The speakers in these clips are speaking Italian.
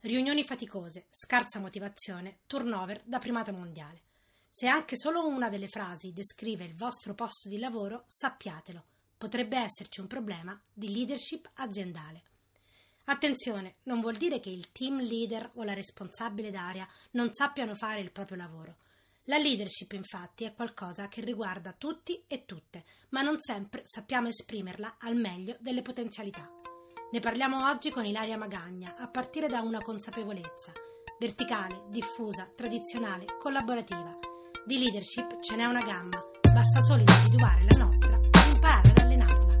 riunioni faticose, scarsa motivazione, turnover da primato mondiale. Se anche solo una delle frasi descrive il vostro posto di lavoro, sappiatelo, potrebbe esserci un problema di leadership aziendale. Attenzione, non vuol dire che il team leader o la responsabile d'area non sappiano fare il proprio lavoro. La leadership infatti è qualcosa che riguarda tutti e tutte, ma non sempre sappiamo esprimerla al meglio delle potenzialità. Ne parliamo oggi con Ilaria Magagna, a partire da una consapevolezza verticale, diffusa, tradizionale, collaborativa di leadership ce n'è una gamma, basta solo individuare la nostra e imparare ad allenarla.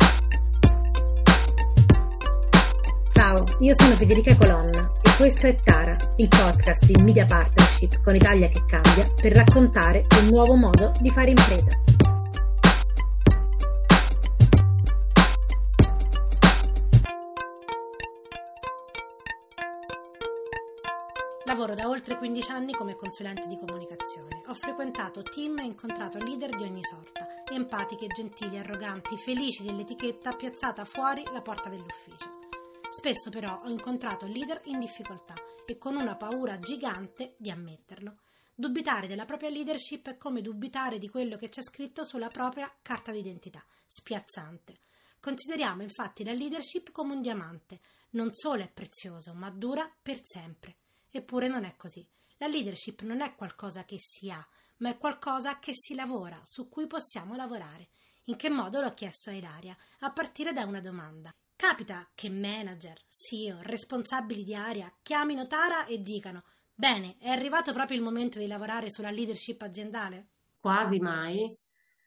Ciao, io sono Federica Colonna e questo è Tara, il podcast in media partnership con Italia che cambia per raccontare un nuovo modo di fare impresa. Lavoro da oltre 15 anni come consulente di comunicazione. Ho frequentato team e incontrato leader di ogni sorta, empatiche, gentili, arroganti, felici dell'etichetta piazzata fuori la porta dell'ufficio. Spesso però ho incontrato leader in difficoltà e con una paura gigante di ammetterlo. Dubitare della propria leadership è come dubitare di quello che c'è scritto sulla propria carta d'identità. Spiazzante. Consideriamo infatti la leadership come un diamante. Non solo è prezioso, ma dura per sempre. Eppure non è così. La leadership non è qualcosa che si ha, ma è qualcosa che si lavora, su cui possiamo lavorare. In che modo l'ho chiesto a Ilaria, a partire da una domanda. Capita che manager, CEO, responsabili di area chiamino Tara e dicano Bene, è arrivato proprio il momento di lavorare sulla leadership aziendale? Quasi mai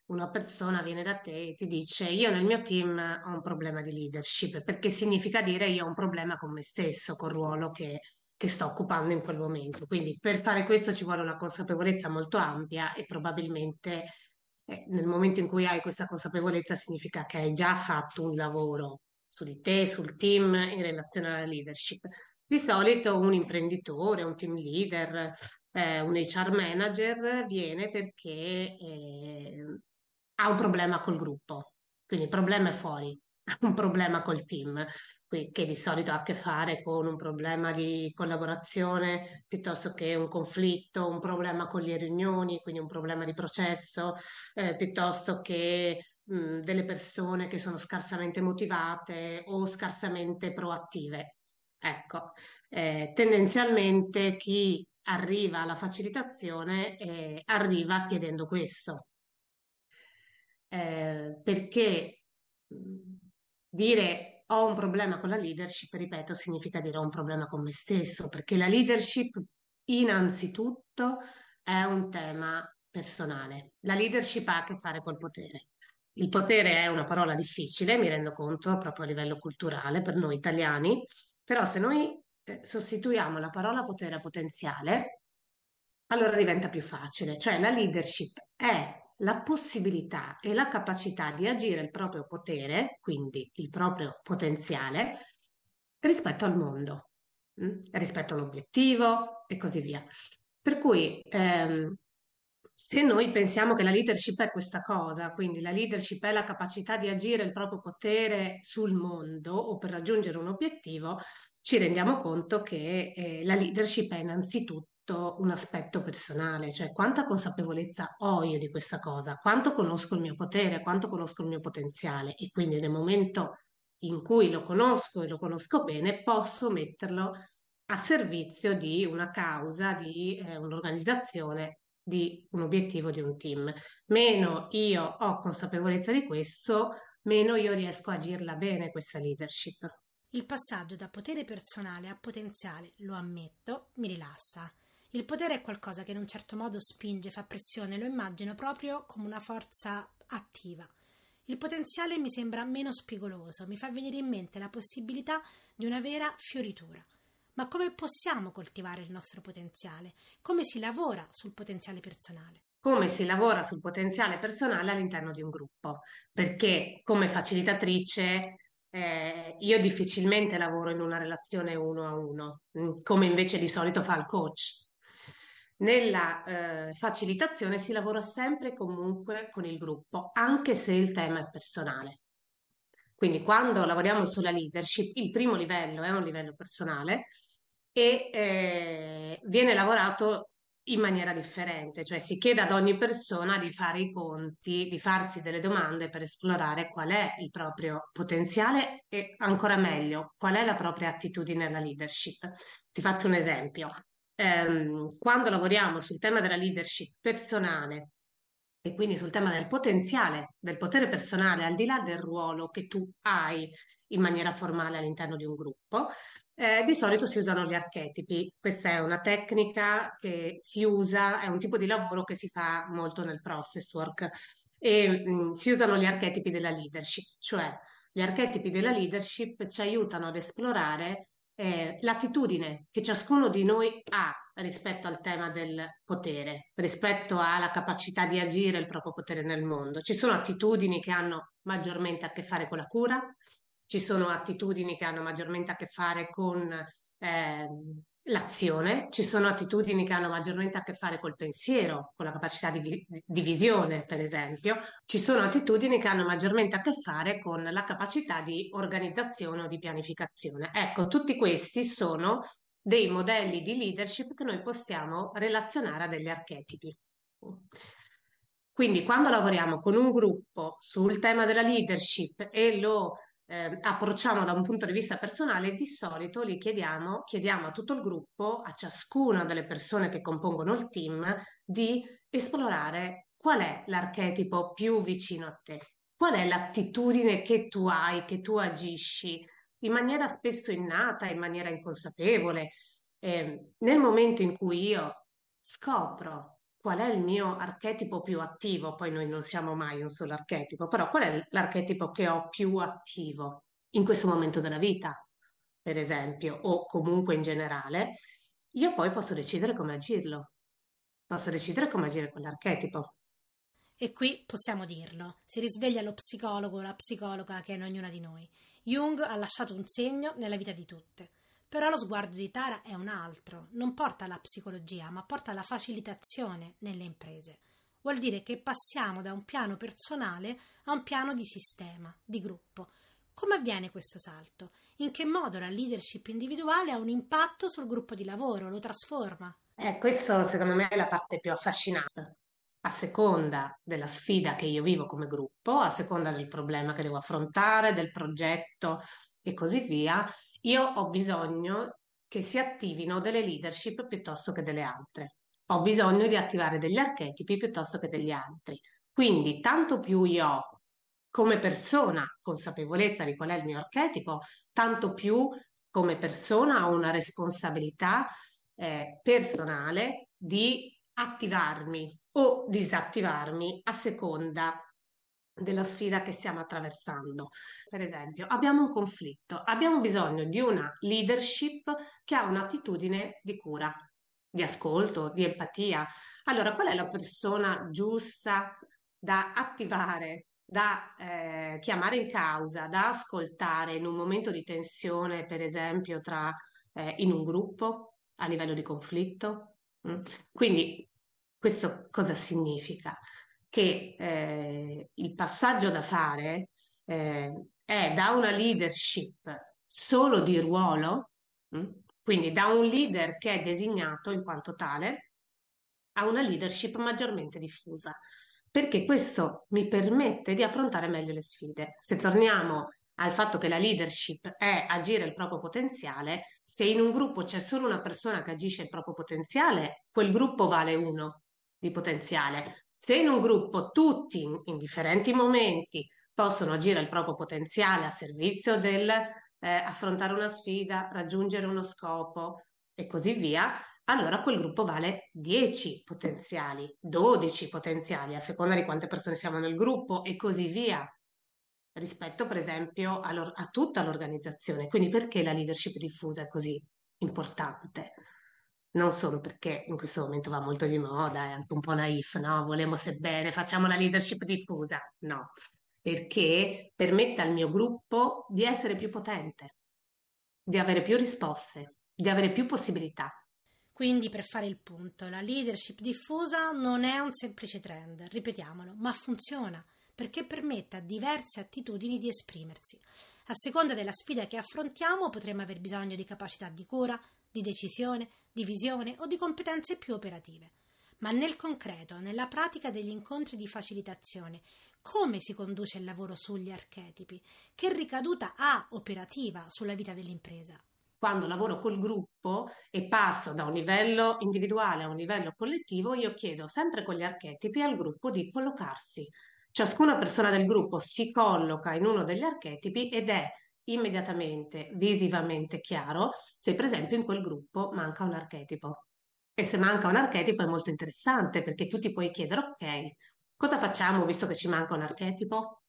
una persona viene da te e ti dice io nel mio team ho un problema di leadership, perché significa dire io ho un problema con me stesso, col ruolo che che sto occupando in quel momento. Quindi per fare questo ci vuole una consapevolezza molto ampia e probabilmente eh, nel momento in cui hai questa consapevolezza significa che hai già fatto un lavoro su di te, sul team in relazione alla leadership. Di solito un imprenditore, un team leader, eh, un HR manager viene perché eh, ha un problema col gruppo, quindi il problema è fuori, un problema col team, che di solito ha a che fare con un problema di collaborazione piuttosto che un conflitto, un problema con le riunioni, quindi un problema di processo, eh, piuttosto che mh, delle persone che sono scarsamente motivate o scarsamente proattive. Ecco, eh, tendenzialmente chi arriva alla facilitazione eh, arriva chiedendo questo. Eh, perché dire ho un problema con la leadership, ripeto, significa dire ho un problema con me stesso, perché la leadership innanzitutto è un tema personale. La leadership ha a che fare col potere. Il potere è una parola difficile, mi rendo conto, proprio a livello culturale per noi italiani, però se noi eh, sostituiamo la parola potere a potenziale, allora diventa più facile. Cioè la leadership è la possibilità e la capacità di agire il proprio potere, quindi il proprio potenziale, rispetto al mondo? Mm? rispetto all'obiettivo e così via. Per cui ehm, se noi pensiamo che la leadership è questa cosa, quindi la leadership è la capacità di agire il proprio potere sul mondo o per raggiungere un obiettivo, ci rendiamo conto che eh, la leadership è innanzitutto un aspetto personale, cioè quanta consapevolezza ho io di questa cosa, quanto conosco il mio potere, quanto conosco il mio potenziale e quindi nel momento in cui lo conosco e lo conosco bene, posso metterlo a servizio di una causa, di eh, un'organizzazione, di un obiettivo, di un team. Meno io ho consapevolezza di questo, meno io riesco a agirla bene questa leadership. Il passaggio da potere personale a potenziale, lo ammetto, mi rilassa. Il potere è qualcosa che in un certo modo spinge, fa pressione, lo immagino proprio come una forza attiva. Il potenziale mi sembra meno spigoloso, mi fa venire in mente la possibilità di una vera fioritura. Ma come possiamo coltivare il nostro potenziale? Come si lavora sul potenziale personale? Come si lavora sul potenziale personale all'interno di un gruppo? Perché come facilitatrice eh, io difficilmente lavoro in una relazione uno a uno, mm, come invece di solito fa il coach. Nella eh, facilitazione si lavora sempre e comunque con il gruppo, anche se il tema è personale. Quindi quando lavoriamo sulla leadership, il primo livello è un livello personale e eh, viene lavorato in maniera differente, cioè si chiede ad ogni persona di fare i conti, di farsi delle domande per esplorare qual è il proprio potenziale e ancora meglio, qual è la propria attitudine alla leadership. Ti faccio un esempio. Eh, quando lavoriamo sul tema della leadership personale e quindi sul tema del potenziale, del potere personale, al di là del ruolo che tu hai in maniera formale all'interno di un gruppo, eh, di solito si usano gli archetipi. Questa è una tecnica che si usa, è un tipo di lavoro che si fa molto nel process work e mh, mm, si usano gli archetipi della leadership, cioè gli archetipi della leadership ci aiutano ad esplorare eh, l'attitudine che ciascuno di noi ha rispetto al tema del potere, rispetto alla capacità di agire il proprio potere nel mondo. Ci sono attitudini che hanno maggiormente a che fare con la cura, ci sono attitudini che hanno maggiormente a che fare con eh, l'azione, ci sono attitudini che hanno maggiormente a che fare col pensiero, con la capacità di, di, visione, per esempio, ci sono attitudini che hanno maggiormente a che fare con la capacità di organizzazione o di pianificazione. Ecco, tutti questi sono dei modelli di leadership che noi possiamo relazionare a degli archetipi. Quindi quando lavoriamo con un gruppo sul tema della leadership e lo eh, approcciamo da un punto di vista personale, di solito li chiediamo, chiediamo a tutto il gruppo, a ciascuna delle persone che compongono il team, di esplorare qual è l'archetipo più vicino a te, qual è l'attitudine che tu hai, che tu agisci in maniera spesso innata, in maniera inconsapevole. Eh, nel momento in cui io scopro qual è il mio archetipo più attivo, poi noi non siamo mai un solo archetipo, però qual è l'archetipo che ho più attivo in questo momento della vita, per esempio, o comunque in generale, io poi posso decidere come agirlo, posso decidere come agire con l'archetipo. E qui possiamo dirlo, si risveglia lo psicologo o la psicologa che è in ognuna di noi. Jung ha lasciato un segno nella vita di tutte. Però lo sguardo di Tara è un altro, non porta alla psicologia, ma porta alla facilitazione nelle imprese. Vuol dire che passiamo da un piano personale a un piano di sistema, di gruppo. Come avviene questo salto? In che modo la leadership individuale ha un impatto sul gruppo di lavoro, lo trasforma? Eh, questo secondo me è la parte più affascinante. A seconda della sfida che io vivo come gruppo, a seconda del problema che devo affrontare, del progetto e così via, io ho bisogno che si attivino delle leadership piuttosto che delle altre. Ho bisogno di attivare degli archetipi piuttosto che degli altri. Quindi, tanto più io ho come persona consapevolezza di qual è il mio archetipo, tanto più come persona ho una responsabilità eh, personale di attivarmi o disattivarmi a seconda della sfida che stiamo attraversando. Per esempio, abbiamo un conflitto, abbiamo bisogno di una leadership che ha un'attitudine di cura, di ascolto, di empatia. Allora, qual è la persona giusta da attivare, da eh, chiamare in causa, da ascoltare in un momento di tensione, per esempio, tra, eh, in un gruppo a livello di conflitto? Mm? Quindi, questo cosa significa? Che eh, il passaggio da fare eh, è da una leadership solo di ruolo, mh? Mm, quindi da un leader che è designato in quanto tale, a una leadership maggiormente diffusa, perché questo mi permette di affrontare meglio le sfide. Se torniamo al fatto che la leadership è agire il proprio potenziale, se in un gruppo c'è solo una persona che agisce il proprio potenziale, quel gruppo vale uno di potenziale. Se in un gruppo tutti in, differenti momenti possono agire il proprio potenziale a servizio del eh, affrontare una sfida, raggiungere uno scopo e così via, allora quel gruppo vale 10 potenziali, 12 potenziali, a seconda di quante persone siamo nel gruppo e così via, rispetto per esempio a, a tutta l'organizzazione. Quindi perché la leadership diffusa è così importante? Non solo perché in questo momento va molto di moda, è anche un po' naif, no? Volemo sebbene, facciamo la leadership diffusa, no, perché permette al mio gruppo di essere più potente, di avere più risposte, di avere più possibilità. Quindi, per fare il punto, la leadership diffusa non è un semplice trend, ripetiamolo, ma funziona perché permette a diverse attitudini di esprimersi. A seconda della sfida che affrontiamo, potremo aver bisogno di capacità di cura, di decisione, di visione o di competenze più operative. Ma nel concreto, nella pratica degli incontri di facilitazione, come si conduce il lavoro sugli archetipi? Che ricaduta ha operativa sulla vita dell'impresa? Quando lavoro col gruppo e passo da un livello individuale a un livello collettivo, io chiedo sempre con gli archetipi al gruppo di collocarsi. Ciascuna persona del gruppo si colloca in uno degli archetipi ed è immediatamente, visivamente chiaro se per esempio in quel gruppo manca un archetipo. E se manca un archetipo è molto interessante perché tu ti puoi chiedere, ok, cosa facciamo visto che ci manca un archetipo?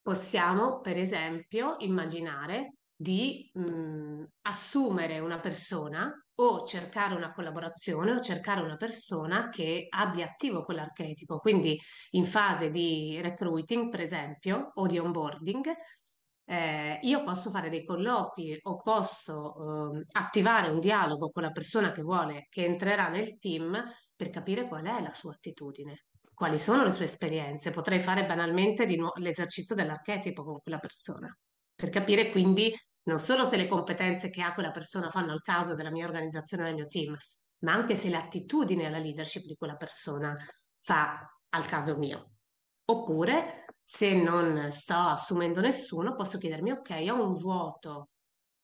Possiamo, per esempio, immaginare di mh, mm, assumere una persona o cercare una collaborazione o cercare una persona che abbia attivo quell'archetipo. Quindi in fase di recruiting, per esempio, o di onboarding, eh, io posso fare dei colloqui o posso eh, attivare un dialogo con la persona che vuole, che entrerà nel team per capire qual è la sua attitudine, quali sono le sue esperienze. Potrei fare banalmente di nuovo l'esercizio dell'archetipo con quella persona, per capire quindi non solo se le competenze che ha quella persona fanno al caso della mia organizzazione, del mio team, ma anche se l'attitudine alla leadership di quella persona fa al caso mio. Oppure, se non sto assumendo nessuno, posso chiedermi, ok, ho un vuoto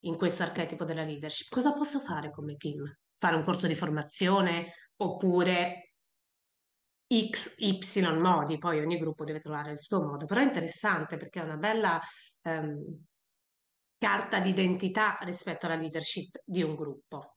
in questo archetipo della leadership, cosa posso fare come team? Fare un corso di formazione oppure X, Y modi, poi ogni gruppo deve trovare il suo modo, però è interessante perché è una bella um, carta d'identità rispetto alla leadership di un gruppo.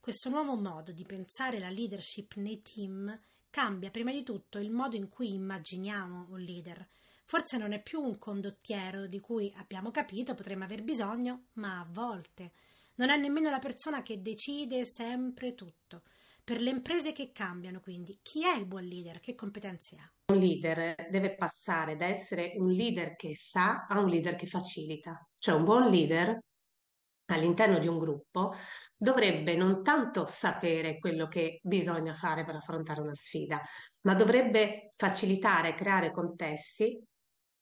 Questo nuovo modo di pensare la leadership nei team Cambia prima di tutto il modo in cui immaginiamo un leader. Forse non è più un condottiero di cui abbiamo capito potremmo aver bisogno, ma a volte non è nemmeno la persona che decide sempre tutto. Per le imprese che cambiano, quindi, chi è il buon leader? Che competenze ha? Un leader deve passare da essere un leader che sa a un leader che facilita. Cioè un buon leader all'interno di un gruppo dovrebbe non tanto sapere quello che bisogna fare per affrontare una sfida, ma dovrebbe facilitare, creare contesti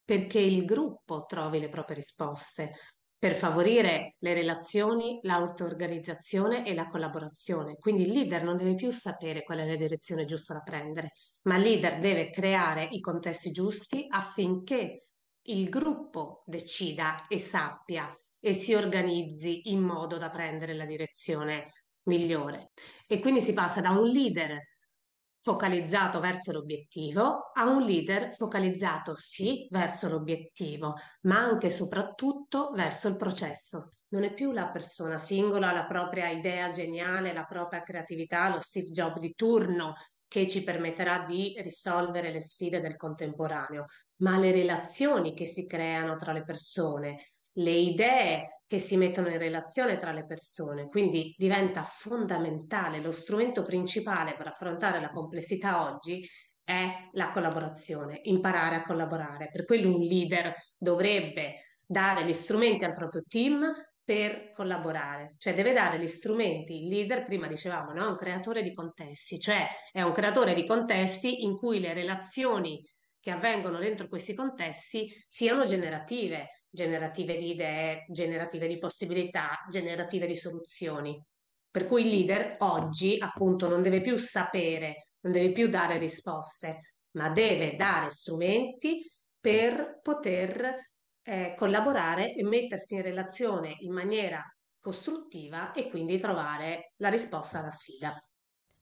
perché il gruppo trovi le proprie risposte per favorire le relazioni, l'auto-organizzazione e la collaborazione. Quindi il leader non deve più sapere qual è la direzione giusta da prendere, ma il leader deve creare i contesti giusti affinché il gruppo decida e sappia e si organizzi in modo da prendere la direzione migliore. E quindi si passa da un leader focalizzato verso l'obiettivo a un leader focalizzato sì verso l'obiettivo, ma anche e soprattutto verso il processo. Non è più la persona singola, la propria idea geniale, la propria creatività, lo Steve Jobs di turno che ci permetterà di risolvere le sfide del contemporaneo, ma le relazioni che si creano tra le persone, le idee che si mettono in relazione tra le persone, quindi diventa fondamentale, lo strumento principale per affrontare la complessità oggi è la collaborazione, imparare a collaborare. Per quello un leader dovrebbe dare gli strumenti al proprio team per collaborare, cioè deve dare gli strumenti, il leader, prima dicevamo, no? è un creatore di contesti, cioè è un creatore di contesti in cui le relazioni che avvengono dentro questi contesti siano generative, generative di idee, generative di possibilità, generative di soluzioni. Per cui il leader oggi appunto non deve più sapere, non deve più dare risposte, ma deve dare strumenti per poter eh, collaborare e mettersi in relazione in maniera costruttiva e quindi trovare la risposta alla sfida.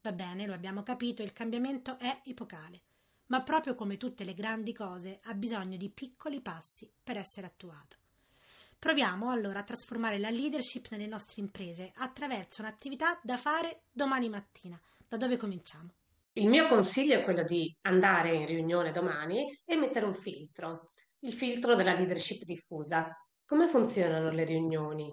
Va bene, lo abbiamo capito, il cambiamento è epocale ma proprio come tutte le grandi cose ha bisogno di piccoli passi per essere attuato. Proviamo allora a trasformare la leadership nelle nostre imprese attraverso un'attività da fare domani mattina. Da dove cominciamo? Il mio consiglio è quello di andare in riunione domani e mettere un filtro, il filtro della leadership diffusa. Come funzionano le riunioni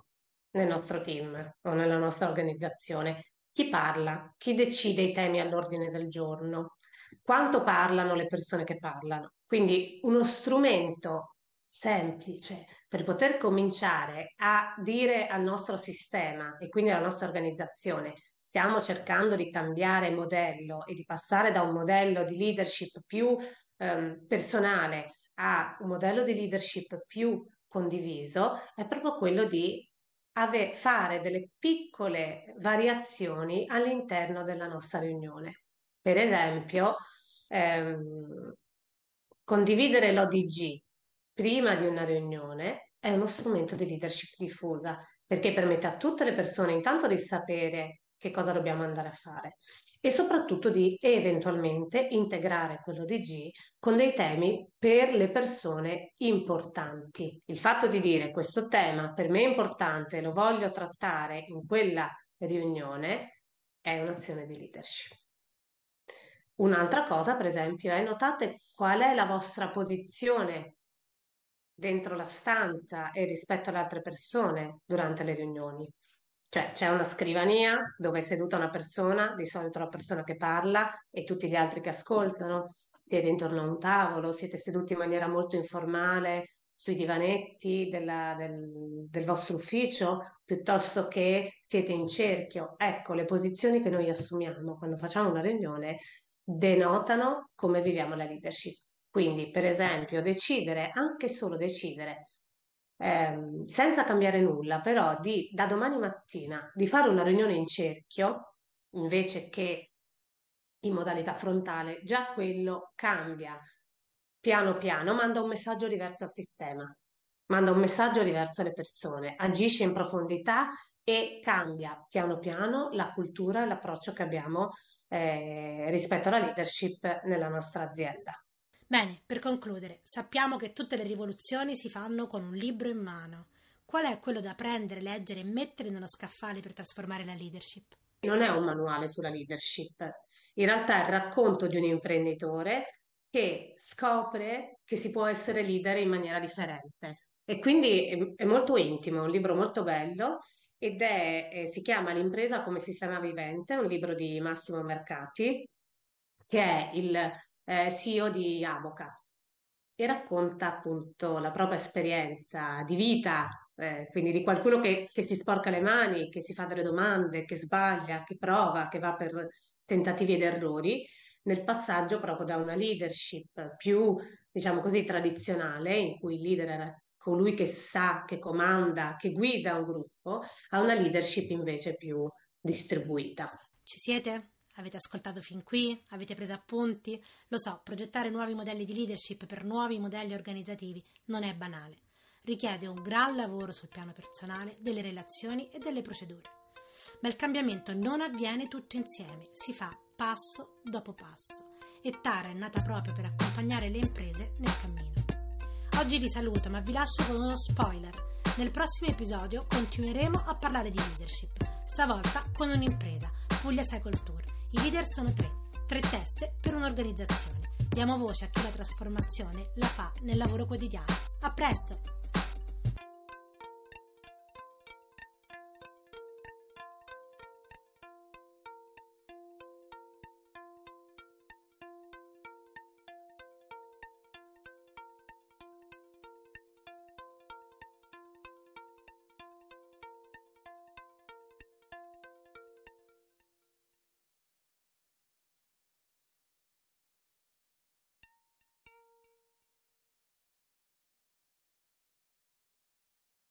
nel nostro team o nella nostra organizzazione? Chi parla? Chi decide i temi all'ordine del giorno? quanto parlano le persone che parlano. Quindi uno strumento semplice per poter cominciare a dire al nostro sistema e quindi alla nostra organizzazione stiamo cercando di cambiare modello e di passare da un modello di leadership più ehm, personale a un modello di leadership più condiviso, è proprio quello di ave- fare delle piccole variazioni all'interno della nostra riunione. Per esempio, ehm, condividere l'ODG prima di una riunione è uno strumento di leadership diffusa perché permette a tutte le persone intanto di sapere che cosa dobbiamo andare a fare e soprattutto di eventualmente integrare quello di G con dei temi per le persone importanti. Il fatto di dire questo tema per me è importante, lo voglio trattare in quella riunione, è un'azione di leadership. Un'altra cosa, per esempio, è notate qual è la vostra posizione dentro la stanza e rispetto alle altre persone durante le riunioni. Cioè c'è una scrivania dove è seduta una persona, di solito la persona che parla e tutti gli altri che ascoltano. Siete intorno a un tavolo, siete seduti in maniera molto informale sui divanetti della, del, del vostro ufficio piuttosto che siete in cerchio. Ecco, le posizioni che noi assumiamo quando facciamo una riunione denotano come viviamo la leadership. Quindi, per esempio, decidere, anche solo decidere ehm, senza cambiare nulla, però di, da domani mattina di fare una riunione in cerchio invece che in modalità frontale, già quello cambia piano piano, manda un messaggio diverso al sistema, manda un messaggio diverso alle persone, agisce in profondità e cambia piano piano la cultura e l'approccio che abbiamo eh, rispetto alla leadership nella nostra azienda. Bene, per concludere, sappiamo che tutte le rivoluzioni si fanno con un libro in mano. Qual è quello da prendere, leggere e mettere nello scaffale per trasformare la leadership? Non è un manuale sulla leadership, in realtà è il racconto di un imprenditore che scopre che si può essere leader in maniera differente. E quindi è, molto intimo, è un libro molto bello ed è, eh, si chiama L'impresa come sistema vivente, un libro di Massimo Mercati, che è il eh, CEO di Aboca e racconta appunto la propria esperienza di vita, eh, quindi di qualcuno che, che, si sporca le mani, che si fa delle domande, che sbaglia, che prova, che va per tentativi ed errori, nel passaggio proprio da una leadership più, diciamo così, tradizionale, in cui il leader era colui che sa, che comanda, che guida un gruppo, a una leadership invece più distribuita. Ci siete? Avete ascoltato fin qui? Avete preso appunti? Lo so, progettare nuovi modelli di leadership per nuovi modelli organizzativi non è banale. Richiede un gran lavoro sul piano personale, delle relazioni e delle procedure. Ma il cambiamento non avviene tutto insieme, si fa passo dopo passo. E Tara è nata proprio per accompagnare le imprese nel cammino. Oggi vi saluto, ma vi lascio con uno spoiler. Nel prossimo episodio continueremo a parlare di leadership, stavolta con un'impresa, Puglia Cycle Tour i leader sono tre, tre teste per un'organizzazione. Diamo voce a chi la trasformazione la fa nel lavoro quotidiano. A presto!